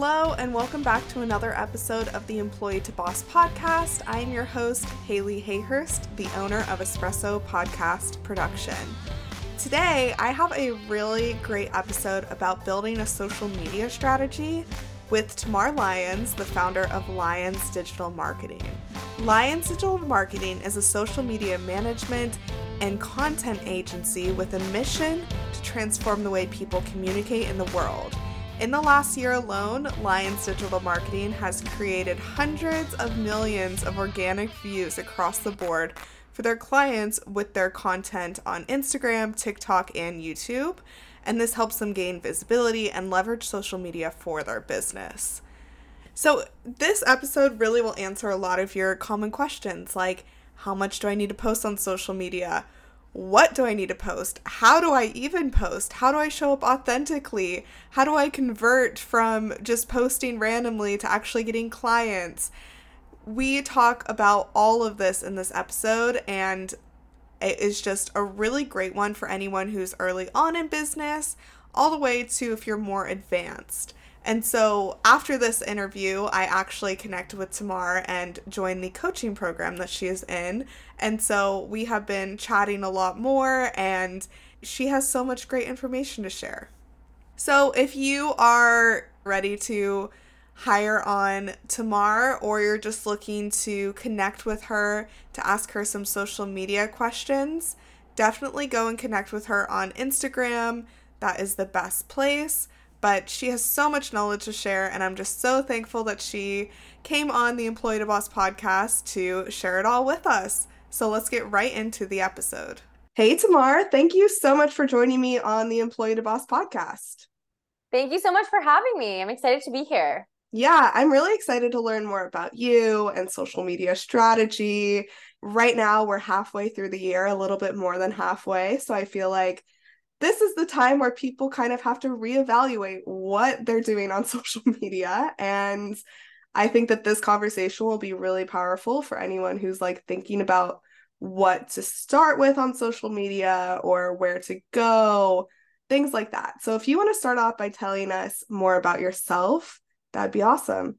Hello, and welcome back to another episode of the Employee to Boss podcast. I am your host, Haley Hayhurst, the owner of Espresso Podcast Production. Today, I have a really great episode about building a social media strategy with Tamar Lyons, the founder of Lyons Digital Marketing. Lyons Digital Marketing is a social media management and content agency with a mission to transform the way people communicate in the world. In the last year alone, Lyons Digital Marketing has created hundreds of millions of organic views across the board for their clients with their content on Instagram, TikTok, and YouTube. And this helps them gain visibility and leverage social media for their business. So, this episode really will answer a lot of your common questions like how much do I need to post on social media? What do I need to post? How do I even post? How do I show up authentically? How do I convert from just posting randomly to actually getting clients? We talk about all of this in this episode, and it is just a really great one for anyone who's early on in business, all the way to if you're more advanced. And so after this interview, I actually connected with Tamar and joined the coaching program that she is in. And so we have been chatting a lot more, and she has so much great information to share. So if you are ready to hire on Tamar or you're just looking to connect with her to ask her some social media questions, definitely go and connect with her on Instagram. That is the best place but she has so much knowledge to share, and I'm just so thankful that she came on the Employee to Boss podcast to share it all with us. So let's get right into the episode. Hey, Tamar, thank you so much for joining me on the Employee to Boss podcast. Thank you so much for having me. I'm excited to be here. Yeah, I'm really excited to learn more about you and social media strategy. Right now, we're halfway through the year, a little bit more than halfway. So I feel like this is the time where people kind of have to reevaluate what they're doing on social media. And I think that this conversation will be really powerful for anyone who's like thinking about what to start with on social media or where to go, things like that. So if you want to start off by telling us more about yourself, that'd be awesome.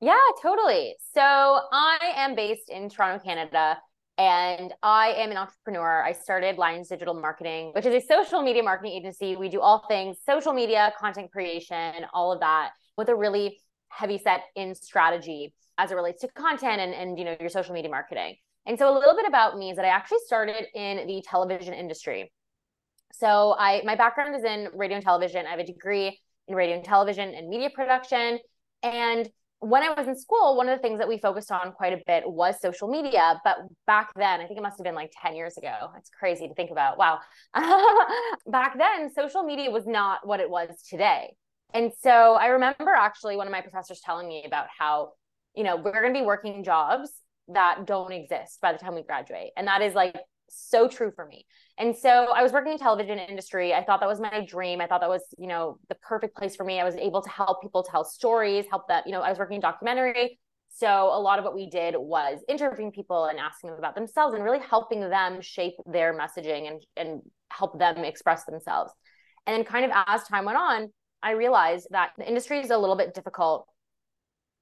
Yeah, totally. So I am based in Toronto, Canada and I am an entrepreneur. I started Lyons Digital Marketing, which is a social media marketing agency. We do all things social media, content creation, all of that with a really heavy set in strategy as it relates to content and, and you know your social media marketing. And so a little bit about me is that I actually started in the television industry. So I my background is in radio and television. I have a degree in radio and television and media production. And when I was in school, one of the things that we focused on quite a bit was social media. But back then, I think it must have been like 10 years ago. It's crazy to think about. Wow. back then, social media was not what it was today. And so I remember actually one of my professors telling me about how, you know, we're going to be working jobs that don't exist by the time we graduate. And that is like so true for me. And so I was working in television industry. I thought that was my dream. I thought that was, you know, the perfect place for me. I was able to help people tell stories, help that, you know, I was working in documentary. So a lot of what we did was interviewing people and asking them about themselves and really helping them shape their messaging and and help them express themselves. And then kind of as time went on, I realized that the industry is a little bit difficult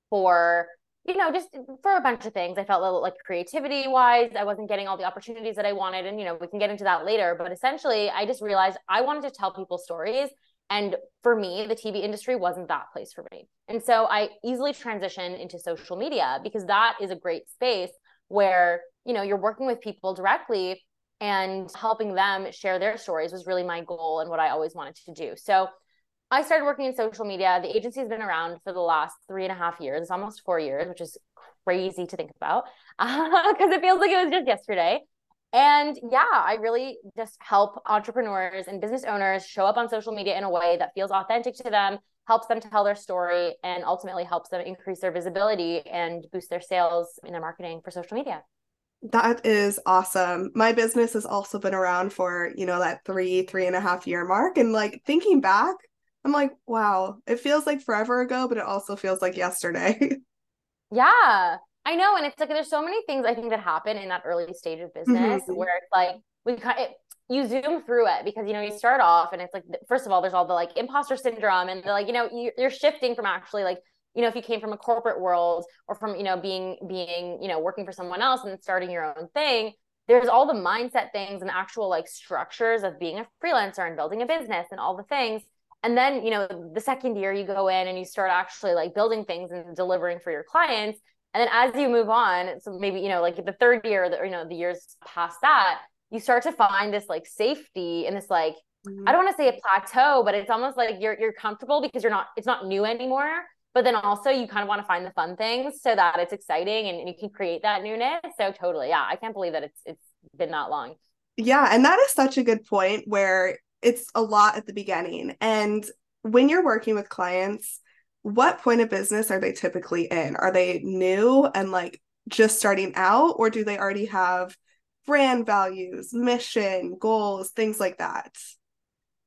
for you know, just for a bunch of things. I felt a little like creativity wise, I wasn't getting all the opportunities that I wanted. And, you know, we can get into that later. But essentially, I just realized I wanted to tell people stories. And for me, the TV industry wasn't that place for me. And so I easily transitioned into social media because that is a great space where, you know, you're working with people directly and helping them share their stories was really my goal and what I always wanted to do. So I started working in social media. The agency has been around for the last three and a half years. It's almost four years, which is crazy to think about because it feels like it was just yesterday. And yeah, I really just help entrepreneurs and business owners show up on social media in a way that feels authentic to them, helps them tell their story, and ultimately helps them increase their visibility and boost their sales in their marketing for social media. That is awesome. My business has also been around for, you know, that three, three and a half year mark. And like thinking back, I'm like, wow, it feels like forever ago, but it also feels like yesterday. yeah, I know. And it's like there's so many things I think that happen in that early stage of business mm-hmm. where it's like we kind it, you zoom through it because you know you start off and it's like first of all there's all the like imposter syndrome and the like you know you're shifting from actually like you know if you came from a corporate world or from you know being being you know working for someone else and starting your own thing there's all the mindset things and actual like structures of being a freelancer and building a business and all the things and then you know the second year you go in and you start actually like building things and delivering for your clients and then as you move on so maybe you know like the third year or you know the years past that you start to find this like safety and this like mm-hmm. I don't want to say a plateau, but it's almost like you're you're comfortable because you're not it's not new anymore. But then also you kind of want to find the fun things so that it's exciting and, and you can create that newness. So totally, yeah, I can't believe that it's it's been that long. Yeah, and that is such a good point where it's a lot at the beginning. And when you're working with clients, what point of business are they typically in? Are they new and like just starting out, or do they already have brand values, mission, goals, things like that?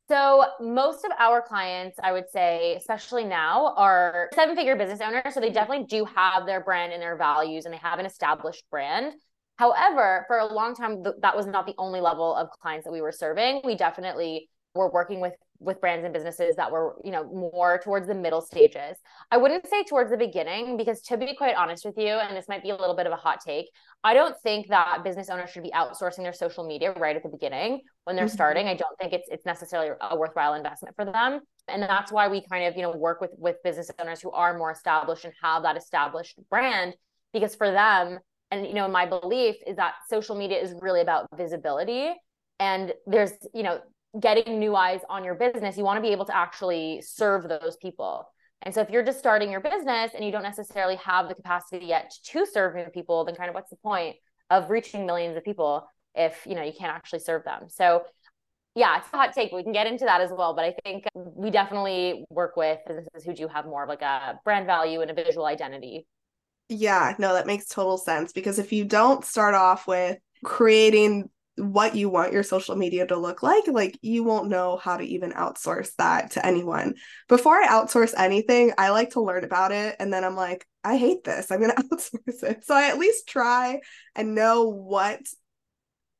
So, most of our clients, I would say, especially now, are seven figure business owners. So, they definitely do have their brand and their values and they have an established brand. However, for a long time, that was not the only level of clients that we were serving. We definitely were working with with brands and businesses that were you know more towards the middle stages i wouldn't say towards the beginning because to be quite honest with you and this might be a little bit of a hot take i don't think that business owners should be outsourcing their social media right at the beginning when they're mm-hmm. starting i don't think it's it's necessarily a worthwhile investment for them and that's why we kind of you know work with with business owners who are more established and have that established brand because for them and you know my belief is that social media is really about visibility and there's you know getting new eyes on your business, you want to be able to actually serve those people. And so if you're just starting your business and you don't necessarily have the capacity yet to serve new people, then kind of what's the point of reaching millions of people if you know you can't actually serve them? So yeah, it's a hot take. We can get into that as well. But I think we definitely work with businesses who do have more of like a brand value and a visual identity. Yeah, no, that makes total sense because if you don't start off with creating what you want your social media to look like, like you won't know how to even outsource that to anyone. Before I outsource anything, I like to learn about it. And then I'm like, I hate this. I'm going to outsource it. So I at least try and know what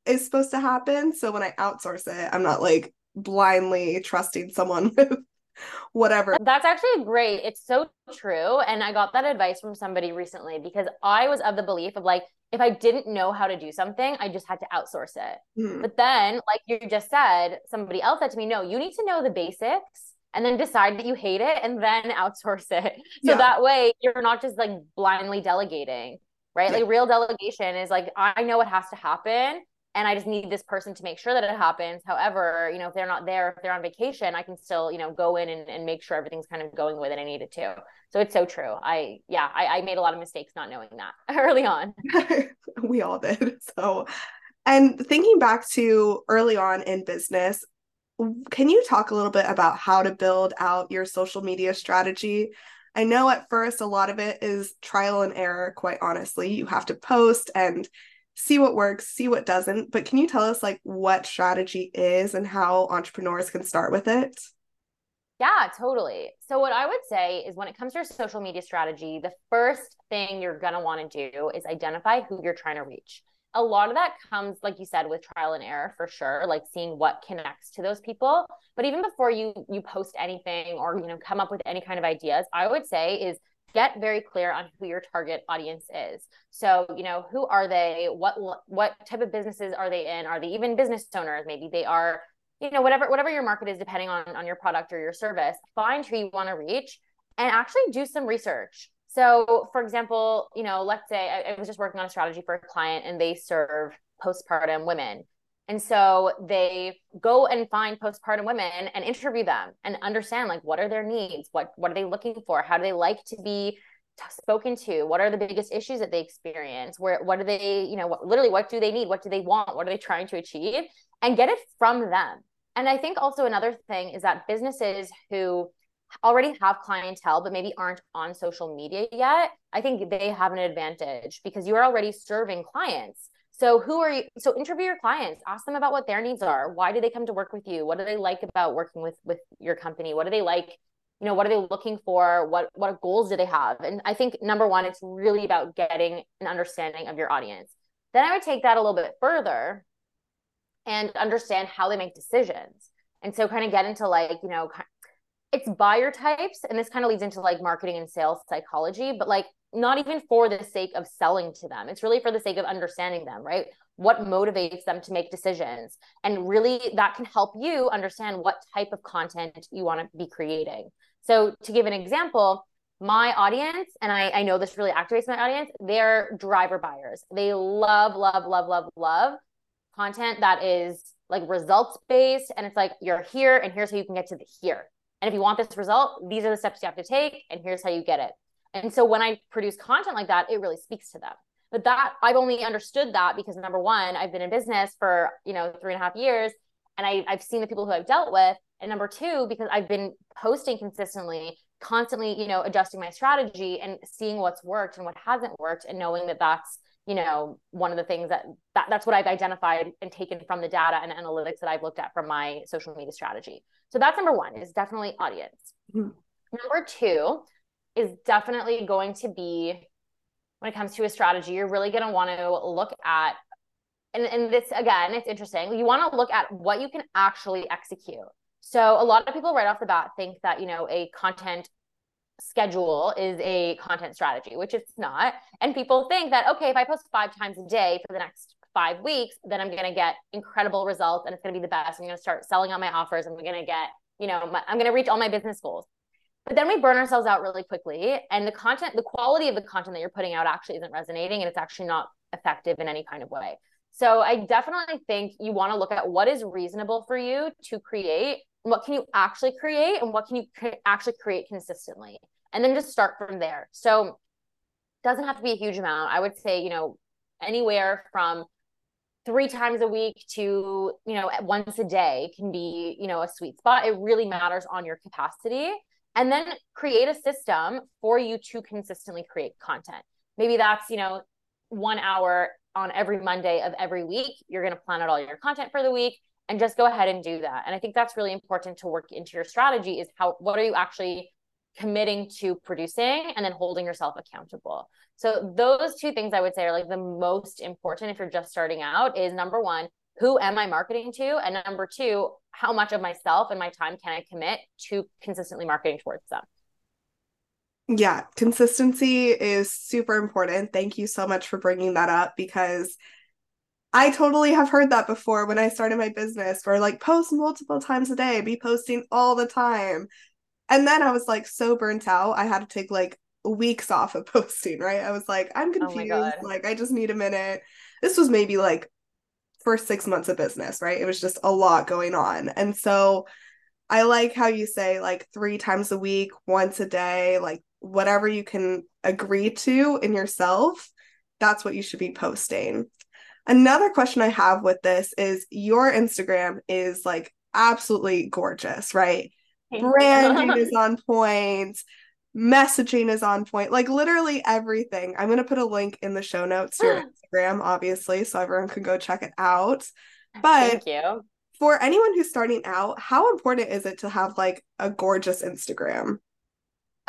is supposed to happen. So when I outsource it, I'm not like blindly trusting someone with whatever. That's actually great. It's so true. And I got that advice from somebody recently because I was of the belief of like, if I didn't know how to do something, I just had to outsource it. Mm. But then, like you just said, somebody else said to me, no, you need to know the basics and then decide that you hate it and then outsource it. So yeah. that way you're not just like blindly delegating, right? Yeah. Like real delegation is like, I know what has to happen and I just need this person to make sure that it happens. However, you know, if they're not there, if they're on vacation, I can still, you know, go in and, and make sure everything's kind of going the way that I need it to. So it's so true. I, yeah, I, I made a lot of mistakes not knowing that early on. we all did. So, and thinking back to early on in business, can you talk a little bit about how to build out your social media strategy? I know at first a lot of it is trial and error, quite honestly. You have to post and see what works, see what doesn't. But can you tell us like what strategy is and how entrepreneurs can start with it? Yeah, totally. So what I would say is when it comes to your social media strategy, the first thing you're going to want to do is identify who you're trying to reach. A lot of that comes like you said with trial and error for sure, like seeing what connects to those people. But even before you you post anything or you know come up with any kind of ideas, I would say is get very clear on who your target audience is. So you know who are they? What what type of businesses are they in? Are they even business owners? Maybe they are you know whatever whatever your market is depending on on your product or your service find who you want to reach and actually do some research. So for example you know let's say I, I was just working on a strategy for a client and they serve postpartum women and so they go and find postpartum women and interview them and understand like what are their needs, what what are they looking for, how do they like to be spoken to, what are the biggest issues that they experience, where what do they, you know, what, literally what do they need, what do they want, what are they trying to achieve, and get it from them. And I think also another thing is that businesses who already have clientele but maybe aren't on social media yet, I think they have an advantage because you are already serving clients so who are you? So interview your clients, ask them about what their needs are. Why do they come to work with you? What do they like about working with with your company? What do they like? You know, what are they looking for? What what goals do they have? And I think number one, it's really about getting an understanding of your audience. Then I would take that a little bit further and understand how they make decisions. And so kind of get into like, you know, it's buyer types and this kind of leads into like marketing and sales psychology, but like not even for the sake of selling to them. It's really for the sake of understanding them, right? What motivates them to make decisions. And really that can help you understand what type of content you want to be creating. So to give an example, my audience, and I, I know this really activates my audience, they're driver buyers. They love, love, love, love, love content that is like results based. And it's like, you're here and here's how you can get to the here. And if you want this result, these are the steps you have to take, and here's how you get it. And so when I produce content like that, it really speaks to them. But that I've only understood that because number one, I've been in business for you know three and a half years, and I, I've seen the people who I've dealt with. And number two, because I've been posting consistently, constantly, you know, adjusting my strategy and seeing what's worked and what hasn't worked, and knowing that that's you know one of the things that, that that's what i've identified and taken from the data and analytics that i've looked at from my social media strategy so that's number one is definitely audience mm-hmm. number two is definitely going to be when it comes to a strategy you're really going to want to look at and, and this again it's interesting you want to look at what you can actually execute so a lot of people right off the bat think that you know a content schedule is a content strategy, which it's not. And people think that, okay, if I post five times a day for the next five weeks, then I'm going to get incredible results and it's going to be the best. I'm going to start selling on my offers. And I'm going to get, you know, my, I'm going to reach all my business goals. But then we burn ourselves out really quickly. And the content, the quality of the content that you're putting out actually isn't resonating and it's actually not effective in any kind of way. So I definitely think you want to look at what is reasonable for you to create what can you actually create and what can you actually create consistently and then just start from there so doesn't have to be a huge amount i would say you know anywhere from three times a week to you know once a day can be you know a sweet spot it really matters on your capacity and then create a system for you to consistently create content. Maybe that's you know one hour on every monday of every week. You're going to plan out all your content for the week and just go ahead and do that. And i think that's really important to work into your strategy is how what are you actually committing to producing and then holding yourself accountable. So those two things i would say are like the most important if you're just starting out is number one who am i marketing to and number two how much of myself and my time can i commit to consistently marketing towards them yeah consistency is super important thank you so much for bringing that up because I totally have heard that before when I started my business where like post multiple times a day, be posting all the time. And then I was like so burnt out. I had to take like weeks off of posting, right? I was like, I'm oh confused. Oh like, I just need a minute. This was maybe like first six months of business, right? It was just a lot going on. And so I like how you say like three times a week, once a day, like whatever you can agree to in yourself, that's what you should be posting. Another question I have with this is your Instagram is like absolutely gorgeous, right? Branding is on point, messaging is on point, like literally everything. I'm going to put a link in the show notes to your Instagram, obviously, so everyone can go check it out. But Thank you. For anyone who's starting out, how important is it to have like a gorgeous Instagram?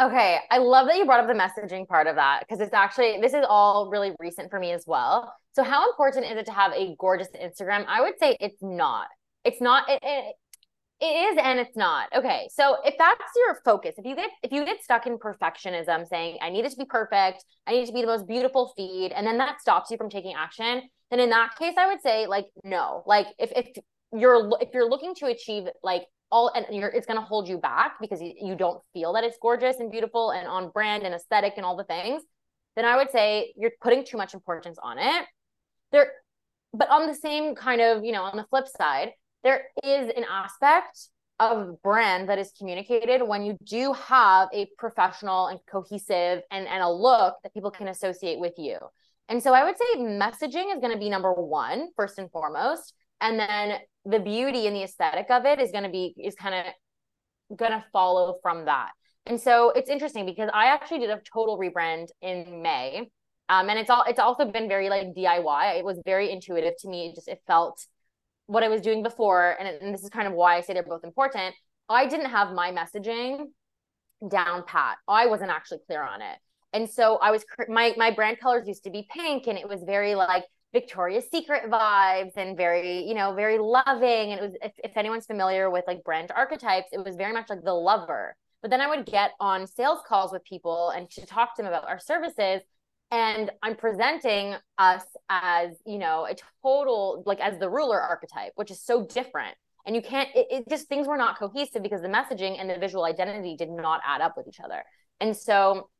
Okay, I love that you brought up the messaging part of that because it's actually this is all really recent for me as well. So how important is it to have a gorgeous Instagram? I would say it's not. It's not it, it, it is and it's not. Okay. So if that's your focus, if you get if you get stuck in perfectionism saying I need it to be perfect, I need to be the most beautiful feed and then that stops you from taking action, then in that case I would say like no. Like if if you're if you're looking to achieve like all and you're it's going to hold you back because you, you don't feel that it's gorgeous and beautiful and on brand and aesthetic and all the things then i would say you're putting too much importance on it there but on the same kind of you know on the flip side there is an aspect of brand that is communicated when you do have a professional and cohesive and, and a look that people can associate with you. And so i would say messaging is going to be number one first and foremost. And then the beauty and the aesthetic of it is going to be is kind of going to follow from that. And so it's interesting because i actually did a total rebrand in may. Um, and it's all it's also been very like diy it was very intuitive to me. It just it felt what i was doing before and, and this is kind of why i say they're both important i didn't have my messaging down pat i wasn't actually clear on it and so i was my my brand colors used to be pink and it was very like Victoria's Secret vibes and very, you know, very loving. And it was, if, if anyone's familiar with like brand archetypes, it was very much like the lover. But then I would get on sales calls with people and to talk to them about our services. And I'm presenting us as, you know, a total, like as the ruler archetype, which is so different. And you can't, it, it just, things were not cohesive because the messaging and the visual identity did not add up with each other. And so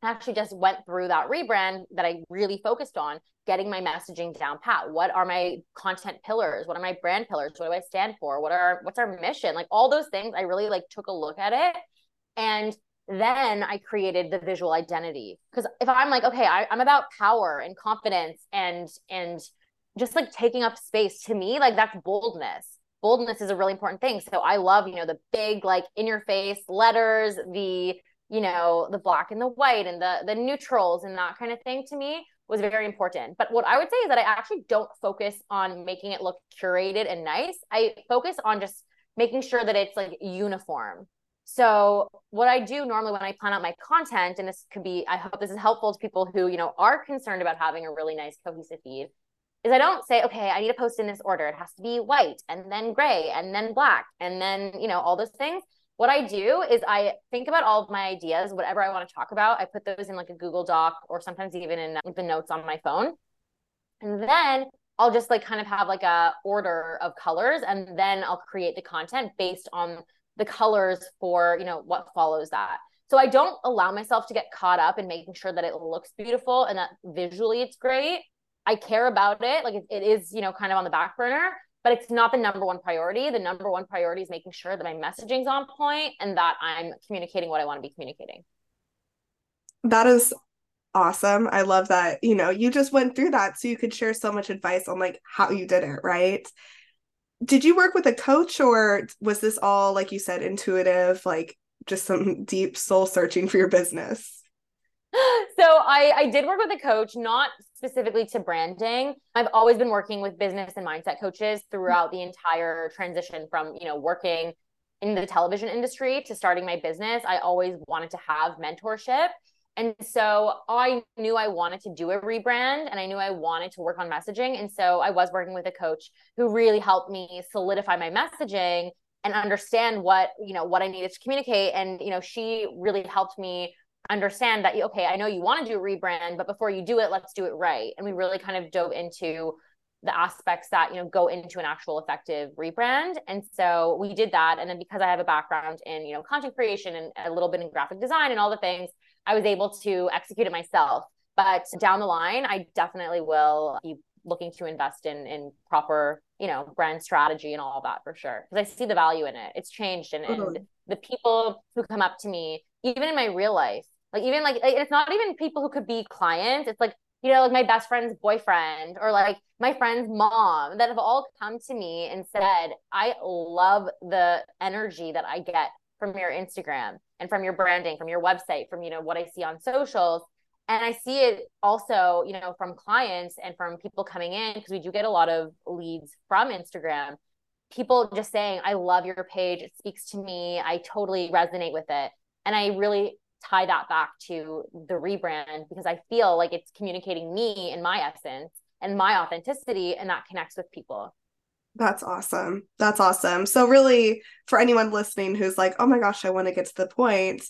I actually just went through that rebrand that I really focused on getting my messaging down pat. What are my content pillars? What are my brand pillars? What do I stand for? What are what's our mission? Like all those things I really like took a look at it and then I created the visual identity. Because if I'm like okay, I, I'm about power and confidence and and just like taking up space to me like that's boldness. Boldness is a really important thing. So i love you know the big like in your face letters the you know the black and the white and the the neutrals and that kind of thing to me was very important. But what i would say is that i actually don't focus on making it look curated and nice. I focus on just making sure that it's like uniform so what i do normally when i plan out my content and this could be i hope this is helpful to people who you know are concerned about having a really nice cohesive feed is I don't say, okay, I need to post in this order. It has to be white and then gray and then black and then, you know, all those things what I do is I think about all of my ideas, whatever I want to talk about. I put those in like a Google Doc or sometimes even in the notes on my phone. And then I'll just like kind of have like a order of colors and then I'll create the content based on the colors for, you know, what follows that. So I don't allow myself to get caught up in making sure that it looks beautiful and that visually it's great. I care about it. Like it, it is, you know, kind of on the back burner, but it's not the number one priority. The number one priority is making sure that my messaging's on point and that I'm communicating what I want to be communicating. That is awesome. I love that, you know, you just went through that so you could share so much advice on like how you did it, right? Did you work with a coach or was this all like you said intuitive, like just some deep soul searching for your business? so I, I did work with a coach, not specifically to branding. I've always been working with business and mindset coaches mm-hmm. throughout the entire transition from, you know, working in the television industry to starting my business. I always wanted to have mentorship. And so I knew I wanted to do a rebrand and I knew I wanted to work on messaging. And so I was working with a coach who really helped me solidify my messaging and understand what, you know, what I needed to communicate. And, you know, she really helped me understand that okay i know you want to do a rebrand but before you do it let's do it right and we really kind of dove into the aspects that you know go into an actual effective rebrand and so we did that and then because i have a background in you know content creation and a little bit in graphic design and all the things i was able to execute it myself but down the line i definitely will be looking to invest in in proper you know brand strategy and all of that for sure because i see the value in it it's changed and, mm-hmm. and the people who come up to me even in my real life like even like it's not even people who could be clients. It's like, you know, like my best friend's boyfriend or like my friend's mom that have all come to me and said, I love the energy that I get from your Instagram and from your branding, from your website, from, you know, what I see on socials. And I see it also, you know, from clients and from people coming in because we do get a lot of leads from Instagram. People just saying, I love your page. It speaks to me. I totally resonate with it. And I really tie that back to the rebrand because I feel like it's communicating me and my essence and my authenticity and that connects with people. That's awesome. That's awesome. So really for anyone listening who's like, "Oh my gosh, I want to get to the point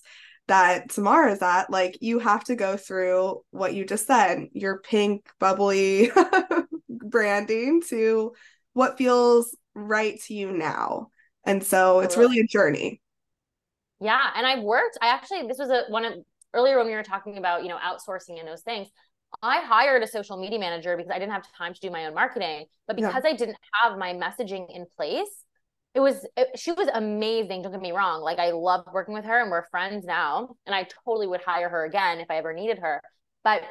that Tamara is at, like you have to go through what you just said, your pink bubbly branding to what feels right to you now. And so it's really a journey. Yeah, and I've worked. I actually this was a one of earlier when we were talking about you know outsourcing and those things. I hired a social media manager because I didn't have time to do my own marketing, but because yeah. I didn't have my messaging in place, it was it, she was amazing. Don't get me wrong; like I loved working with her, and we're friends now. And I totally would hire her again if I ever needed her. But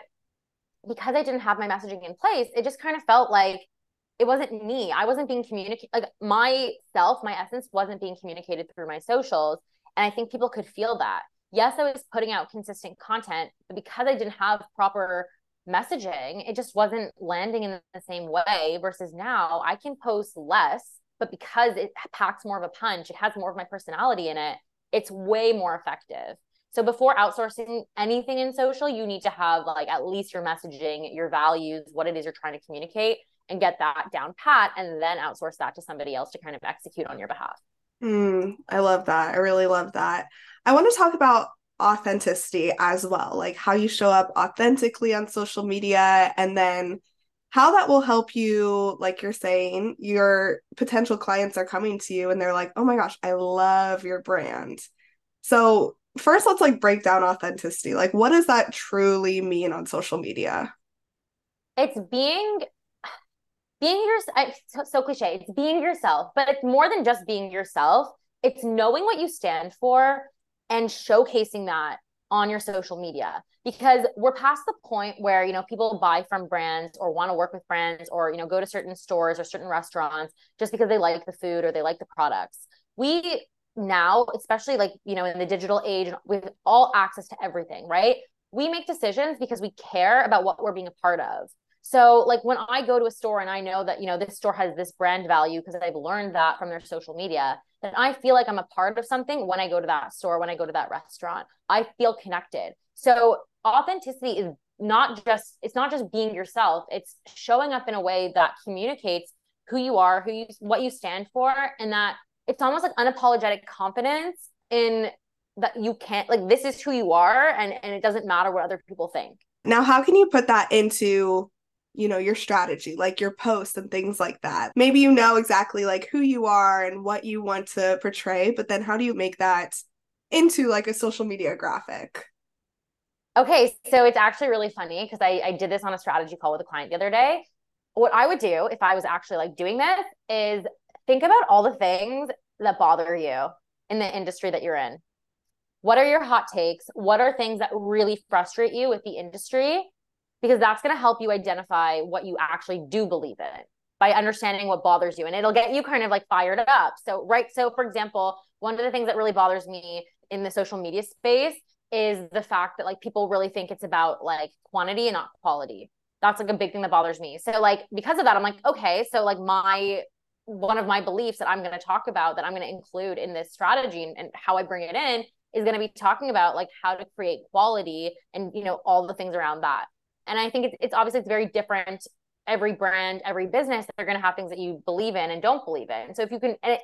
because I didn't have my messaging in place, it just kind of felt like it wasn't me. I wasn't being communicated. Like myself, my essence wasn't being communicated through my socials. And I think people could feel that. Yes, I was putting out consistent content, but because I didn't have proper messaging, it just wasn't landing in the same way. Versus now, I can post less, but because it packs more of a punch, it has more of my personality in it, it's way more effective. So before outsourcing anything in social, you need to have like at least your messaging, your values, what it is you're trying to communicate and get that down pat and then outsource that to somebody else to kind of execute on your behalf. Mm, I love that. I really love that. I want to talk about authenticity as well, like how you show up authentically on social media and then how that will help you like you're saying your potential clients are coming to you and they're like oh my gosh i love your brand. So first let's like break down authenticity. Like what does that truly mean on social media? It's being being so, so cliche it's being yourself but it's more than just being yourself. It's knowing what you stand for and showcasing that on your social media because we're past the point where you know people buy from brands or want to work with brands or you know go to certain stores or certain restaurants just because they like the food or they like the products. We now especially like you know in the digital age with all access to everything right? We make decisions because we care about what we're being a part of. So like when I go to a store and I know that, you know, this store has this brand value because I've learned that from their social media, then I feel like I'm a part of something when I go to that store, when I go to that restaurant. I feel connected. So authenticity is not just it's not just being yourself, it's showing up in a way that communicates who you are, who you what you stand for and that it's almost like unapologetic confidence in that you can't like this is who you are and and it doesn't matter what other people think. Now, how can you put that into you know your strategy like your posts and things like that. Maybe you know exactly like who you are and what you want to portray but then how do you make that into like a social media graphic? Okay so it's actually really funny because I, I did this on a strategy call with a client the other day. What i would do if i was actually like doing this is think about all the things that bother you in the industry that you're in. What are your hot takes? What are things that really frustrate you with the industry because that's going to help you identify what you actually do believe in by understanding what bothers you and it'll get you kind of like fired up. So right so for example one of the things that really bothers me in the social media space is the fact that like people really think it's about like quantity and not quality. That's like a big thing that bothers me. So like because of that i'm like okay so like my one of my beliefs that i'm going to talk about that i'm going to include in this strategy and, and how i bring it in is going to be talking about like how to create quality and you know all the things around that and I think it's, it's obviously it's very different. Every brand, every business, they're going to have things that you believe in and don't believe in. So if you can, and it,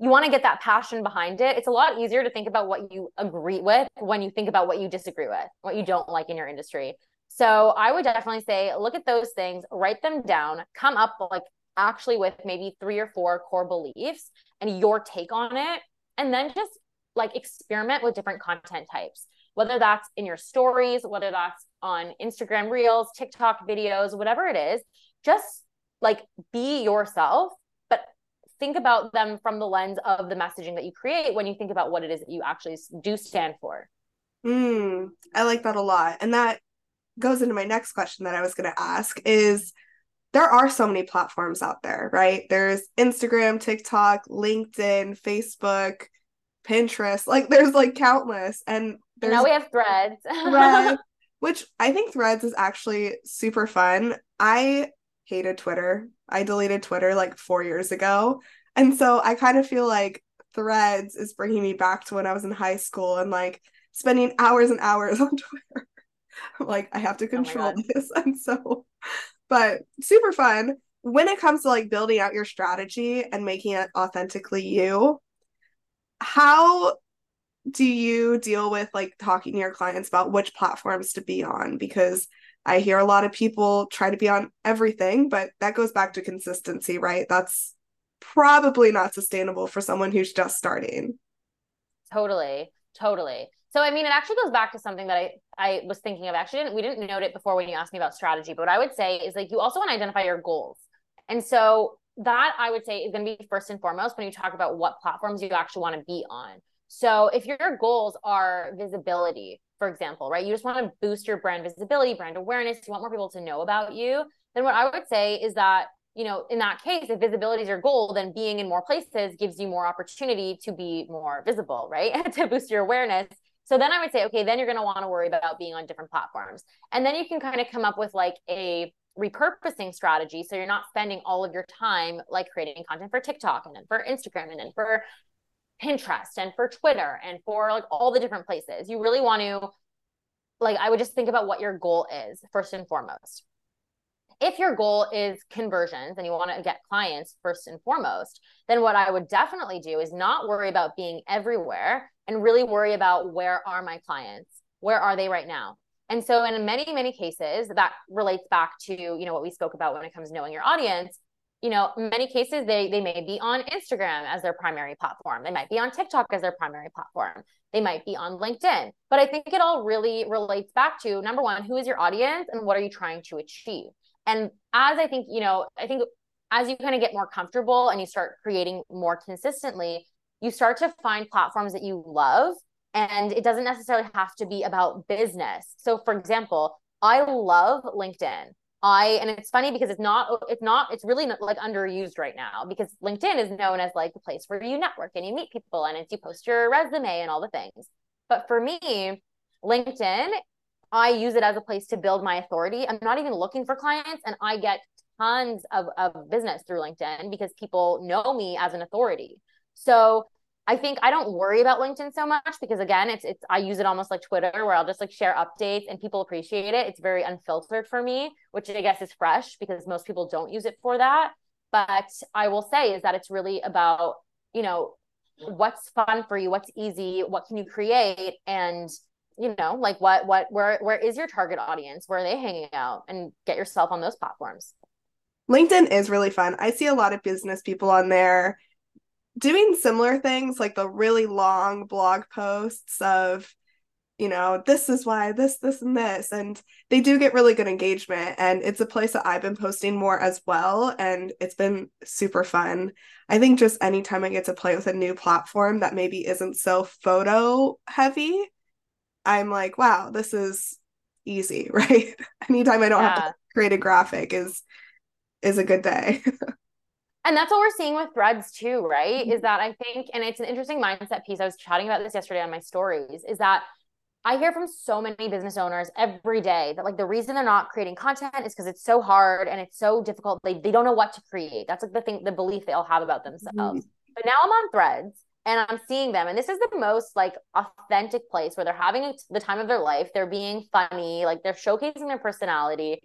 you want to get that passion behind it. It's a lot easier to think about what you agree with when you think about what you disagree with, what you don't like in your industry. So I would definitely say look at those things, write them down, come up like actually with maybe three or four core beliefs and your take on it, and then just like experiment with different content types whether that's in your stories, whether that's on Instagram Reels, TikTok videos, whatever it is, just like be yourself, but think about them from the lens of the messaging that you create when you think about what it is that you actually do stand for. Mm, I like that a lot. And that goes into my next question that I was going to ask is there are so many platforms out there, right? There's Instagram, TikTok, LinkedIn, Facebook, Pinterest. Like there's like countless. And there's now we have threads. threads, which I think threads is actually super fun. I hated Twitter. I deleted Twitter like four years ago. And so I kind of feel like threads is bringing me back to when I was in high school and like spending hours and hours on Twitter. like, I have to oh control oh this. And so, but super fun. When it comes to like building out your strategy and making it authentically you, how do you deal with like talking to your clients about which platforms to be on? Because I hear a lot of people try to be on everything, but that goes back to consistency, right? That's probably not sustainable for someone who's just starting. Totally. Totally. So I mean, it actually goes back to something that I I was thinking of. Actually, didn't, we didn't note it before when you asked me about strategy, but what I would say is like you also want to identify your goals. And so that I would say is going to be first and foremost when you talk about what platforms you actually want to be on. So if your goals are visibility, for example, right, you just want to boost your brand visibility, brand awareness, you want more people to know about you, then what I would say is that, you know, in that case, if visibility is your goal, then being in more places gives you more opportunity to be more visible, right? to boost your awareness. So then I would say, okay, then you're going to want to worry about being on different platforms. And then you can kind of come up with like a repurposing strategy. So you're not spending all of your time like creating content for TikTok and then for Instagram and then for Pinterest and for Twitter and for like all the different places. You really want to like I would just think about what your goal is first and foremost. If your goal is conversions and you want to get clients first and foremost, then what I would definitely do is not worry about being everywhere and really worry about where are my clients? Where are they right now? And so in many many cases that relates back to, you know, what we spoke about when it comes to knowing your audience you know, many cases they they may be on Instagram as their primary platform. They might be on TikTok as their primary platform. They might be on LinkedIn. But I think it all really relates back to number one, who is your audience and what are you trying to achieve? And as I think, you know, I think as you kind of get more comfortable and you start creating more consistently, you start to find platforms that you love and it doesn't necessarily have to be about business. So for example, I love LinkedIn. I and it's funny because it's not it's not it's really not like underused right now because LinkedIn is known as like the place where you network and you meet people and it's you post your resume and all the things. But for me, LinkedIn, I use it as a place to build my authority. I'm not even looking for clients and I get tons of, of business through LinkedIn because people know me as an authority. So I think I don't worry about LinkedIn so much because again, it's it's I use it almost like Twitter where I'll just like share updates and people appreciate it. It's very unfiltered for me, which I guess is fresh because most people don't use it for that. But I will say is that it's really about, you know, what's fun for you, what's easy, what can you create and you know, like what what where where is your target audience? Where are they hanging out and get yourself on those platforms. LinkedIn is really fun. I see a lot of business people on there doing similar things like the really long blog posts of you know this is why this this and this and they do get really good engagement and it's a place that i've been posting more as well and it's been super fun. I think just anytime i get to play with a new platform that maybe isn't so photo heavy i'm like wow this is easy right? Anytime i don't yeah. have to create a graphic is is a good day And that's what we're seeing with threads too, right? Mm-hmm. Is that I think, and it's an interesting mindset piece. I was chatting about this yesterday on my stories, is that I hear from so many business owners every day that like the reason they're not creating content is because it's so hard and it's so difficult. They, they don't know what to create. That's like the thing, the belief they all have about themselves. Mm-hmm. But now I'm on threads and I'm seeing them. And this is the most like authentic place where they're having the time of their life. They're being funny, like they're showcasing their personality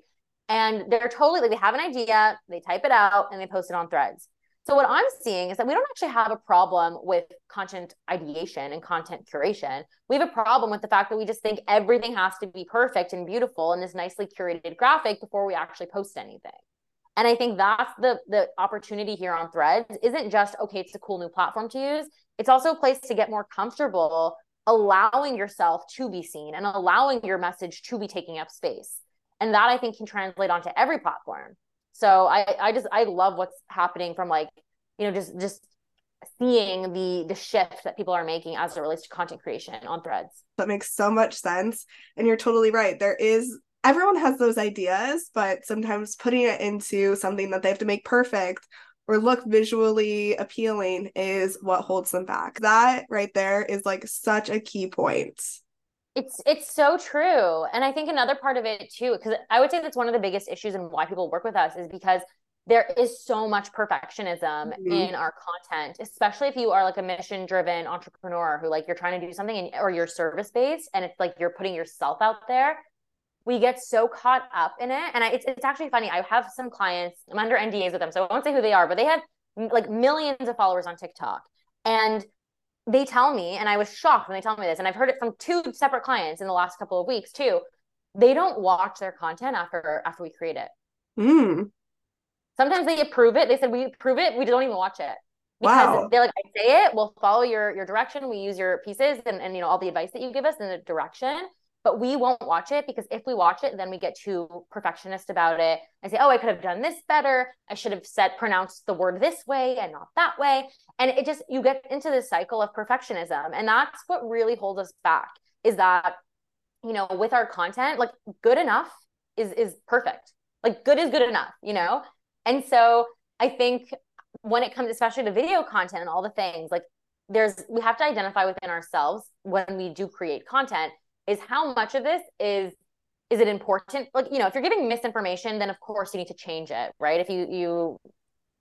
and they're totally like they have an idea, they type it out and they post it on threads. So what I'm seeing is that we don't actually have a problem with content ideation and content curation. We have a problem with the fact that we just think everything has to be perfect and beautiful in this nicely curated graphic before we actually post anything. And I think that's the the opportunity here on Threads isn't just okay, it's a cool new platform to use. It's also a place to get more comfortable allowing yourself to be seen and allowing your message to be taking up space and that i think can translate onto every platform. So i i just i love what's happening from like you know just just seeing the the shift that people are making as it relates to content creation on threads. That makes so much sense. And you're totally right. There is everyone has those ideas but sometimes putting it into something that they have to make perfect or look visually appealing is what holds them back. That right there is like such a key point it's it's so true. And I think another part of it too, because I would say that's one of the biggest issues and why people work with us is because there is so much perfectionism mm-hmm. in our content, especially if you are like a mission driven entrepreneur who like you're trying to do something and, or you're service based and it's like you're putting yourself out there. We get so caught up in it. And I, it's, it's actually funny. I have some clients, I'm under NDAs with them, so I won't say who they are, but they have like millions of followers on TikTok. And they tell me, and I was shocked when they tell me this, and I've heard it from two separate clients in the last couple of weeks too. They don't watch their content after after we create it. Mm. Sometimes they approve it. They said we approve it. We don't even watch it because wow. they're like, I say it. We'll follow your your direction. We use your pieces and and you know all the advice that you give us in the direction but we won't watch it because if we watch it, then we get too perfectionist about it I say, oh, I could have done this better. I should have said, pronounced the word this way and not that way. And it just, you get into this cycle of perfectionism. And that's what really holds us back is that, you know, with our content, like good enough is, is perfect. Like good is good enough, you know? And so I think when it comes, especially to video content and all the things, like there's, we have to identify within ourselves when we do create content is how much of this is is it important like you know if you're giving misinformation then of course you need to change it right if you you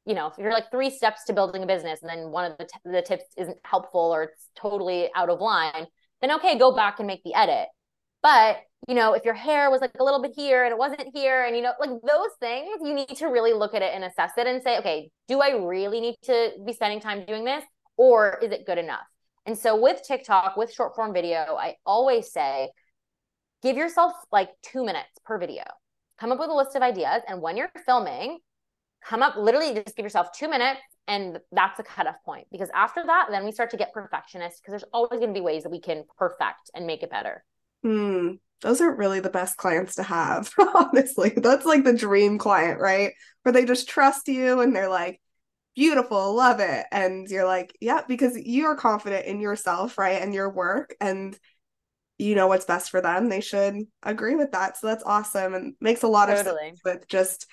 you know, if you're like three steps to building a business and then one of the, t- the tips isn't helpful or it's totally out of line, then okay, go back and make the edit. But, you know, if your hair was like a little bit here and it wasn't here, and, you know, like those things, you need to really look at it and assess it and say, okay, do I really need to be spending time doing this? Or is it good enough? And so with TikTok, with short form video, I always say, give yourself like two minutes per video. Come up with a list of ideas. And when you're filming, come up literally just give yourself two minutes and that's a cutoff point because after that then we start to get perfectionist because there's always going to be ways that we can perfect and make it better Hmm. Those are really the best clients to have, honestly. That's like the dream client, right? Where they just trust you and they're like, beautiful, love it. And you're like, yeah, because you're confident in yourself, right? And your work and you know what's best for them. They should agree with that. So that's awesome and makes a lot totally. of sense with just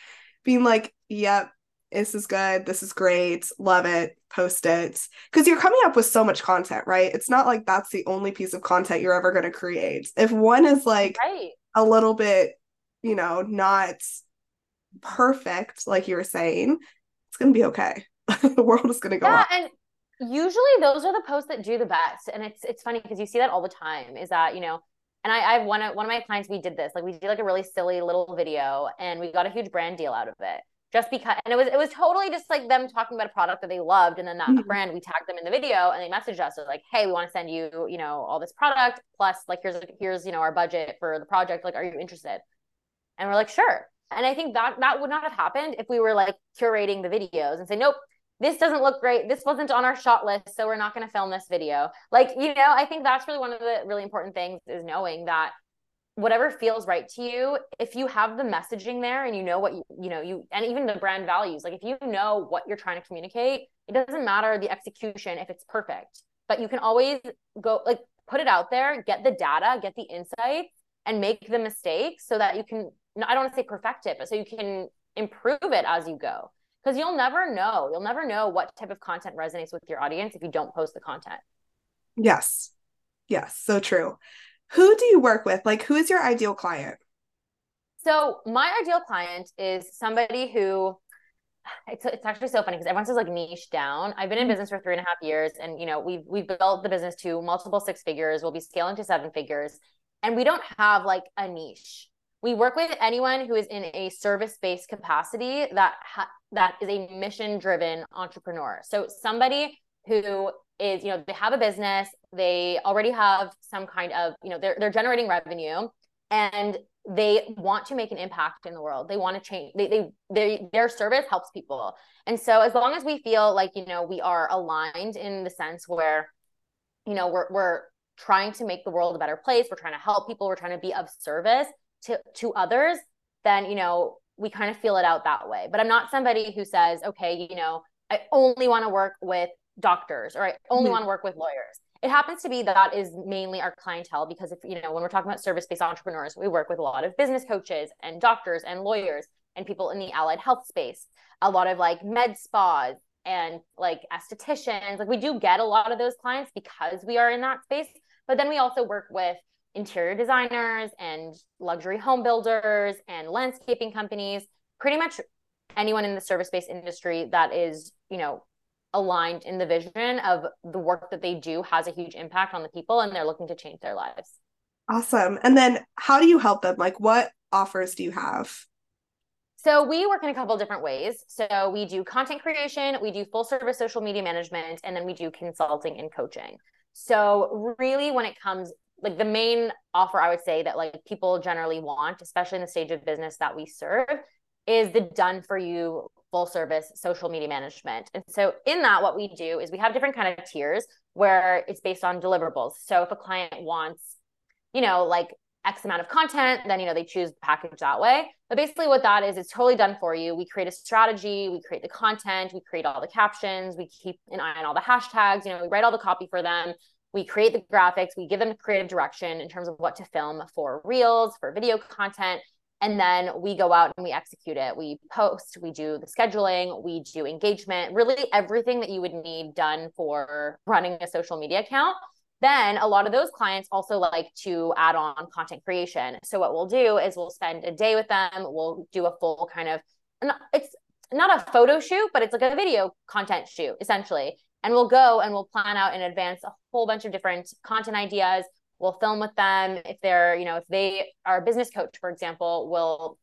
being like, yep, this is good, this is great, love it, post it. Because you're coming up with so much content, right? It's not like that's the only piece of content you're ever going to create. If one is like right. a little bit, you know, not perfect, like you were saying, it's going to be okay. the world is going to go yeah, on. and usually those are the posts that do the best. And it's it's funny because you see that all the time. Is that you know and I, I have one of one of my clients, we did this. Like we did like a really silly little video and we got a huge brand deal out of it just because and it was it was totally just like them talking about a product that they loved and then that mm-hmm. brand we tagged them in the video and they messaged us like hey we want to send you you know all this product plus like here's here's you know our budget for the project like are you interested and we're like sure and i think that that would not have happened if we were like curating the videos and say nope this doesn't look great. This wasn't on our shot list so we're not going to film this video. Like you know i think that's really one of the really important things is knowing that whatever feels right to you if you have the messaging there and you know what you you know you and even the brand values like if you know what you're trying to communicate it doesn't matter the execution if it's perfect but you can always go like put it out there get the data get the insights and make the mistakes so that you can i don't want to say perfect it but so you can improve it as you go because you'll never know you'll never know what type of content resonates with your audience if you don't post the content yes yes so true who do you work with? Like, who is your ideal client? So, my ideal client is somebody who it's, it's actually so funny because everyone says like niche down. I've been in mm-hmm. business for three and a half years, and you know we've we've built the business to multiple six figures. We'll be scaling to seven figures, and we don't have like a niche. We work with anyone who is in a service based capacity that ha- that is a mission driven entrepreneur. So somebody who is you know they have a business they already have some kind of you know they're, they're generating revenue and they want to make an impact in the world they want to change they, they they their service helps people and so as long as we feel like you know we are aligned in the sense where you know we're we're trying to make the world a better place we're trying to help people we're trying to be of service to to others then you know we kind of feel it out that way but i'm not somebody who says okay you know i only want to work with doctors or I only mm-hmm. want to work with lawyers. It happens to be that, that is mainly our clientele because if you know when we're talking about service-based entrepreneurs, we work with a lot of business coaches and doctors and lawyers and people in the allied health space, a lot of like med spas and like estheticians. Like we do get a lot of those clients because we are in that space, but then we also work with interior designers and luxury home builders and landscaping companies, pretty much anyone in the service-based industry that is, you know, aligned in the vision of the work that they do has a huge impact on the people and they're looking to change their lives. Awesome. And then how do you help them? Like what offers do you have? So we work in a couple different ways. So we do content creation, we do full service social media management, and then we do consulting and coaching. So really when it comes like the main offer I would say that like people generally want, especially in the stage of business that we serve, is the done for you full service social media management. And so in that what we do is we have different kind of tiers where it's based on deliverables. So if a client wants, you know, like X amount of content, then you know they choose the package that way. But basically what that is, it's totally done for you. We create a strategy, we create the content, we create all the captions, we keep an eye on all the hashtags, you know, we write all the copy for them. We create the graphics, we give them creative direction in terms of what to film for reels, for video content, and then we go out and we execute it. We post we do the scheduling we do engagement really everything that you would need done for running a social media account. Then a lot of those clients also like to add on content creation. So what we'll do is we'll spend a day with them. We'll do a full kind of it's not a photo shoot, but it's like a video content shoot essentially. And we'll go and we'll plan out in advance a whole bunch of different content ideas. We'll film with them. If they're, you know, if they are a business coach, for example, we'll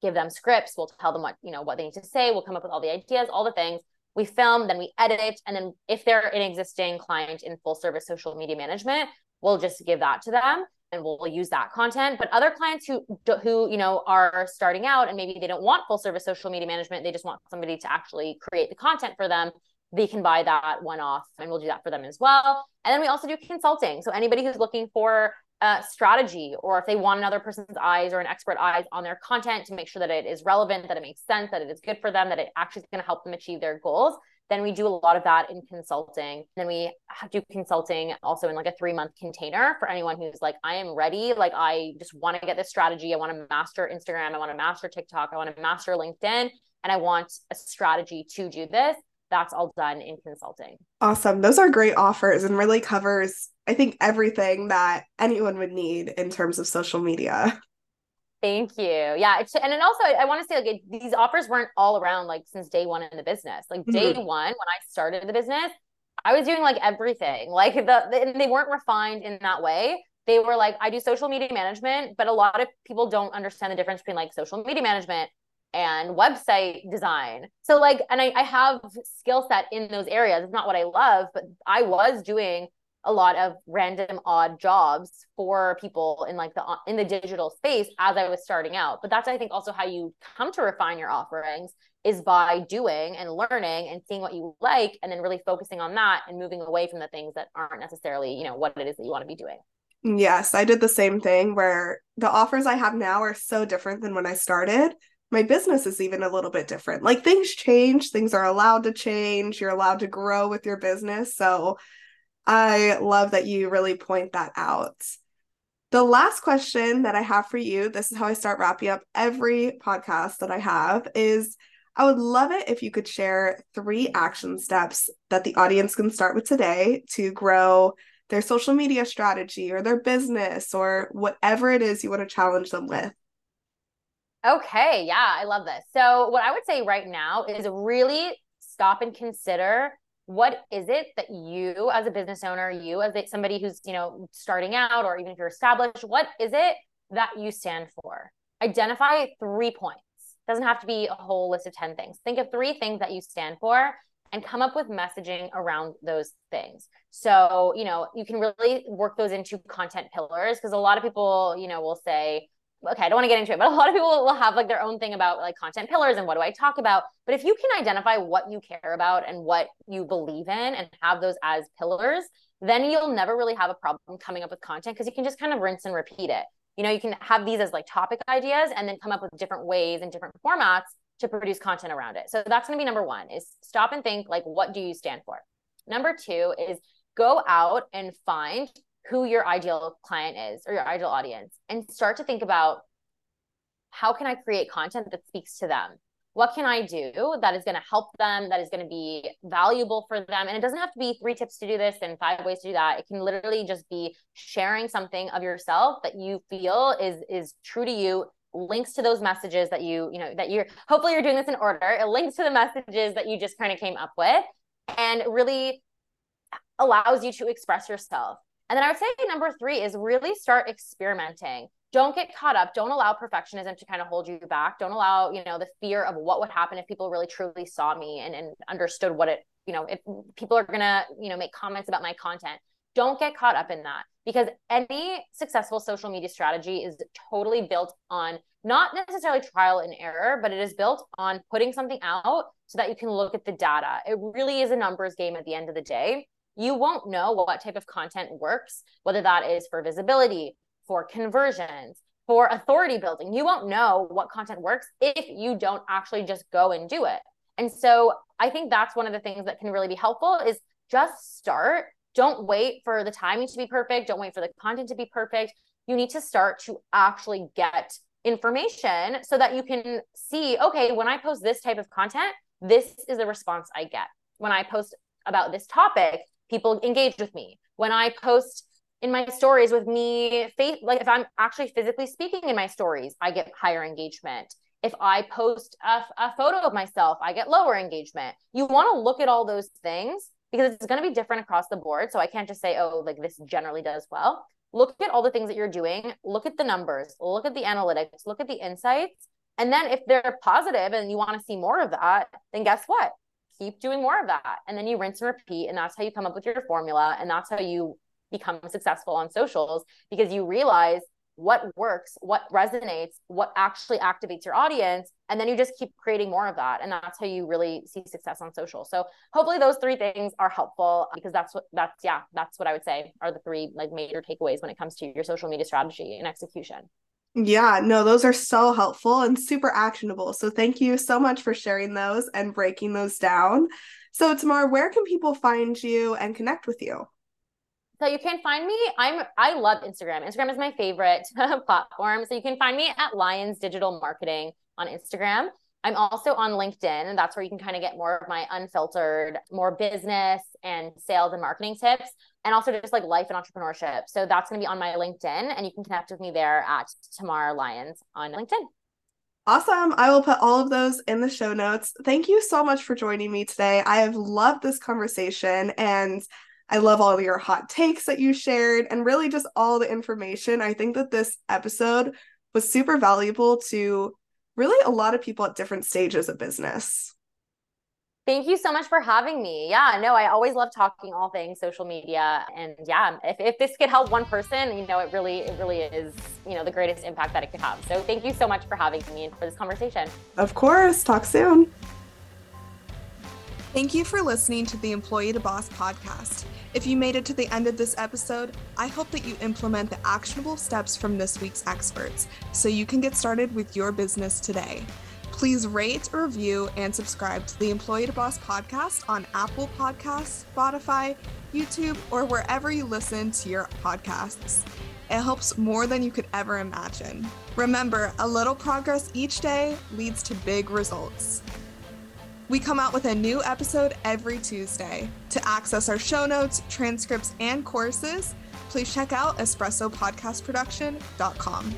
give them scripts. We'll tell them what, you know, what they need to say. We'll come up with all the ideas, all the things. We film, then we edit. And then if they're an existing client in full service social media management, we'll just give that to them and we'll use that content but other clients who who you know are starting out and maybe they don't want full service social media management they just want somebody to actually create the content for them they can buy that one off and we'll do that for them as well and then we also do consulting so anybody who's looking for a strategy or if they want another person's eyes or an expert eyes on their content to make sure that it is relevant that it makes sense that it is good for them that it actually is going to help them achieve their goals then we do a lot of that in consulting. Then we do consulting also in like a three month container for anyone who's like, I am ready. Like, I just want to get this strategy. I want to master Instagram. I want to master TikTok. I want to master LinkedIn. And I want a strategy to do this. That's all done in consulting. Awesome. Those are great offers and really covers, I think, everything that anyone would need in terms of social media. Thank you. Yeah, and then also I, I want to say like it, these offers weren't all around like since day one in the business. Like day mm-hmm. one when I started the business, I was doing like everything. Like the, the they weren't refined in that way. They were like I do social media management, but a lot of people don't understand the difference between like social media management and website design. So like, and I, I have skill set in those areas. It's not what I love, but I was doing a lot of random odd jobs for people in like the in the digital space as I was starting out. But that's I think also how you come to refine your offerings is by doing and learning and seeing what you like and then really focusing on that and moving away from the things that aren't necessarily, you know, what it is that you want to be doing. Yes, I did the same thing where the offers I have now are so different than when I started. My business is even a little bit different. Like things change, things are allowed to change, you're allowed to grow with your business. So I love that you really point that out. The last question that I have for you, this is how I start wrapping up every podcast that I have, is I would love it if you could share three action steps that the audience can start with today to grow their social media strategy or their business or whatever it is you want to challenge them with. Okay, yeah, I love this. So, what I would say right now is really stop and consider what is it that you as a business owner you as somebody who's you know starting out or even if you're established what is it that you stand for? Identify three points. Doesn't have to be a whole list of 10 things. Think of three things that you stand for and come up with messaging around those things. So you know you can really work those into content pillars because a lot of people you know will say okay, I don't want to get into it, but a lot of people will have like their own thing about like content pillars and what do I talk about. But if you can identify what you care about and what you believe in and have those as pillars, then you'll never really have a problem coming up with content because you can just kind of rinse and repeat it. You know, you can have these as like topic ideas and then come up with different ways and different formats to produce content around it. So that's going to be number 1 is stop and think like what do you stand for? Number 2 is go out and find who your ideal client is or your ideal audience and start to think about how can I create content that speaks to them? What can I do that is going to help them, that is going to be valuable for them? And it doesn't have to be three tips to do this and five ways to do that. It can literally just be sharing something of yourself that you feel is is true to you, links to those messages that you, you know, that you're hopefully you're doing this in order. It links to the messages that you just kind of came up with and really allows you to express yourself and then I would say number three is really start experimenting. Don't get caught up. Don't allow perfectionism to kind of hold you back. Don't allow, you know, the fear of what would happen if people really truly saw me and, and understood what it, you know, if people are gonna, you know, make comments about my content. Don't get caught up in that because any successful social media strategy is totally built on not necessarily trial and error, but it is built on putting something out so that you can look at the data. It really is a numbers game at the end of the day you won't know what type of content works, whether that is for visibility, for conversions, for authority building. You won't know what content works if you don't actually just go and do it. And so I think that's one of the things that can really be helpful is just start. Don't wait for the timing to be perfect. Don't wait for the content to be perfect. You need to start to actually get information so that you can see okay, when I post this type of content, this is the response I get. When I post about this topic, people engage with me. When I post in my stories with me, faith, like if I'm actually physically speaking in my stories, I get higher engagement. if I post a, a photo of myself, I get lower engagement. You want to look at all those things because it's going to be different across the board. So I can't just say, oh, like this generally does well. Look at all the things that you're doing, look at the numbers, look at the analytics, look at the insights. And then if they're positive and you want to see more of that, then guess what? Keep doing more of that. And then you rinse and repeat. And that's how you come up with your formula. And that's how you become successful on socials because you realize what works, what resonates, what actually activates your audience. And then you just keep creating more of that. And that's how you really see success on social. So hopefully those three things are helpful because that's what that's yeah, that's what I would say are the three like major takeaways when it comes to your social media strategy and execution. Yeah, no, those are so helpful and super actionable. So thank you so much for sharing those and breaking those down. So Tamar, where can people find you and connect with you? So you can find me. I'm I love Instagram. Instagram is my favorite platform. So you can find me at Lyons Digital Marketing on Instagram. I'm also on LinkedIn, and that's where you can kind of get more of my unfiltered, more business and sales and marketing tips, and also just like life and entrepreneurship. So that's going to be on my LinkedIn, and you can connect with me there at Tamar Lyons on LinkedIn. Awesome. I will put all of those in the show notes. Thank you so much for joining me today. I have loved this conversation and I love all your hot takes that you shared and really just all the information. I think that this episode was super valuable to really a lot of people at different stages of business. Thank you so much for having me. Yeah, no, I always love talking all things social media. And yeah, if, if this could help one person, you know, it really, it really is, you know, the greatest impact that it could have. So thank you so much for having me and for this conversation. Of course. Talk soon. Thank you for listening to the Employee to Boss podcast. If you made it to the end of this episode, I hope that you implement the actionable steps from this week's experts so you can get started with your business today. Please rate, review, and subscribe to the Employee to Boss podcast on Apple Podcasts, Spotify, YouTube, or wherever you listen to your podcasts. It helps more than you could ever imagine. Remember, a little progress each day leads to big results. We come out with a new episode every Tuesday. To access our show notes, transcripts, and courses, please check out espressopodcastproduction.com.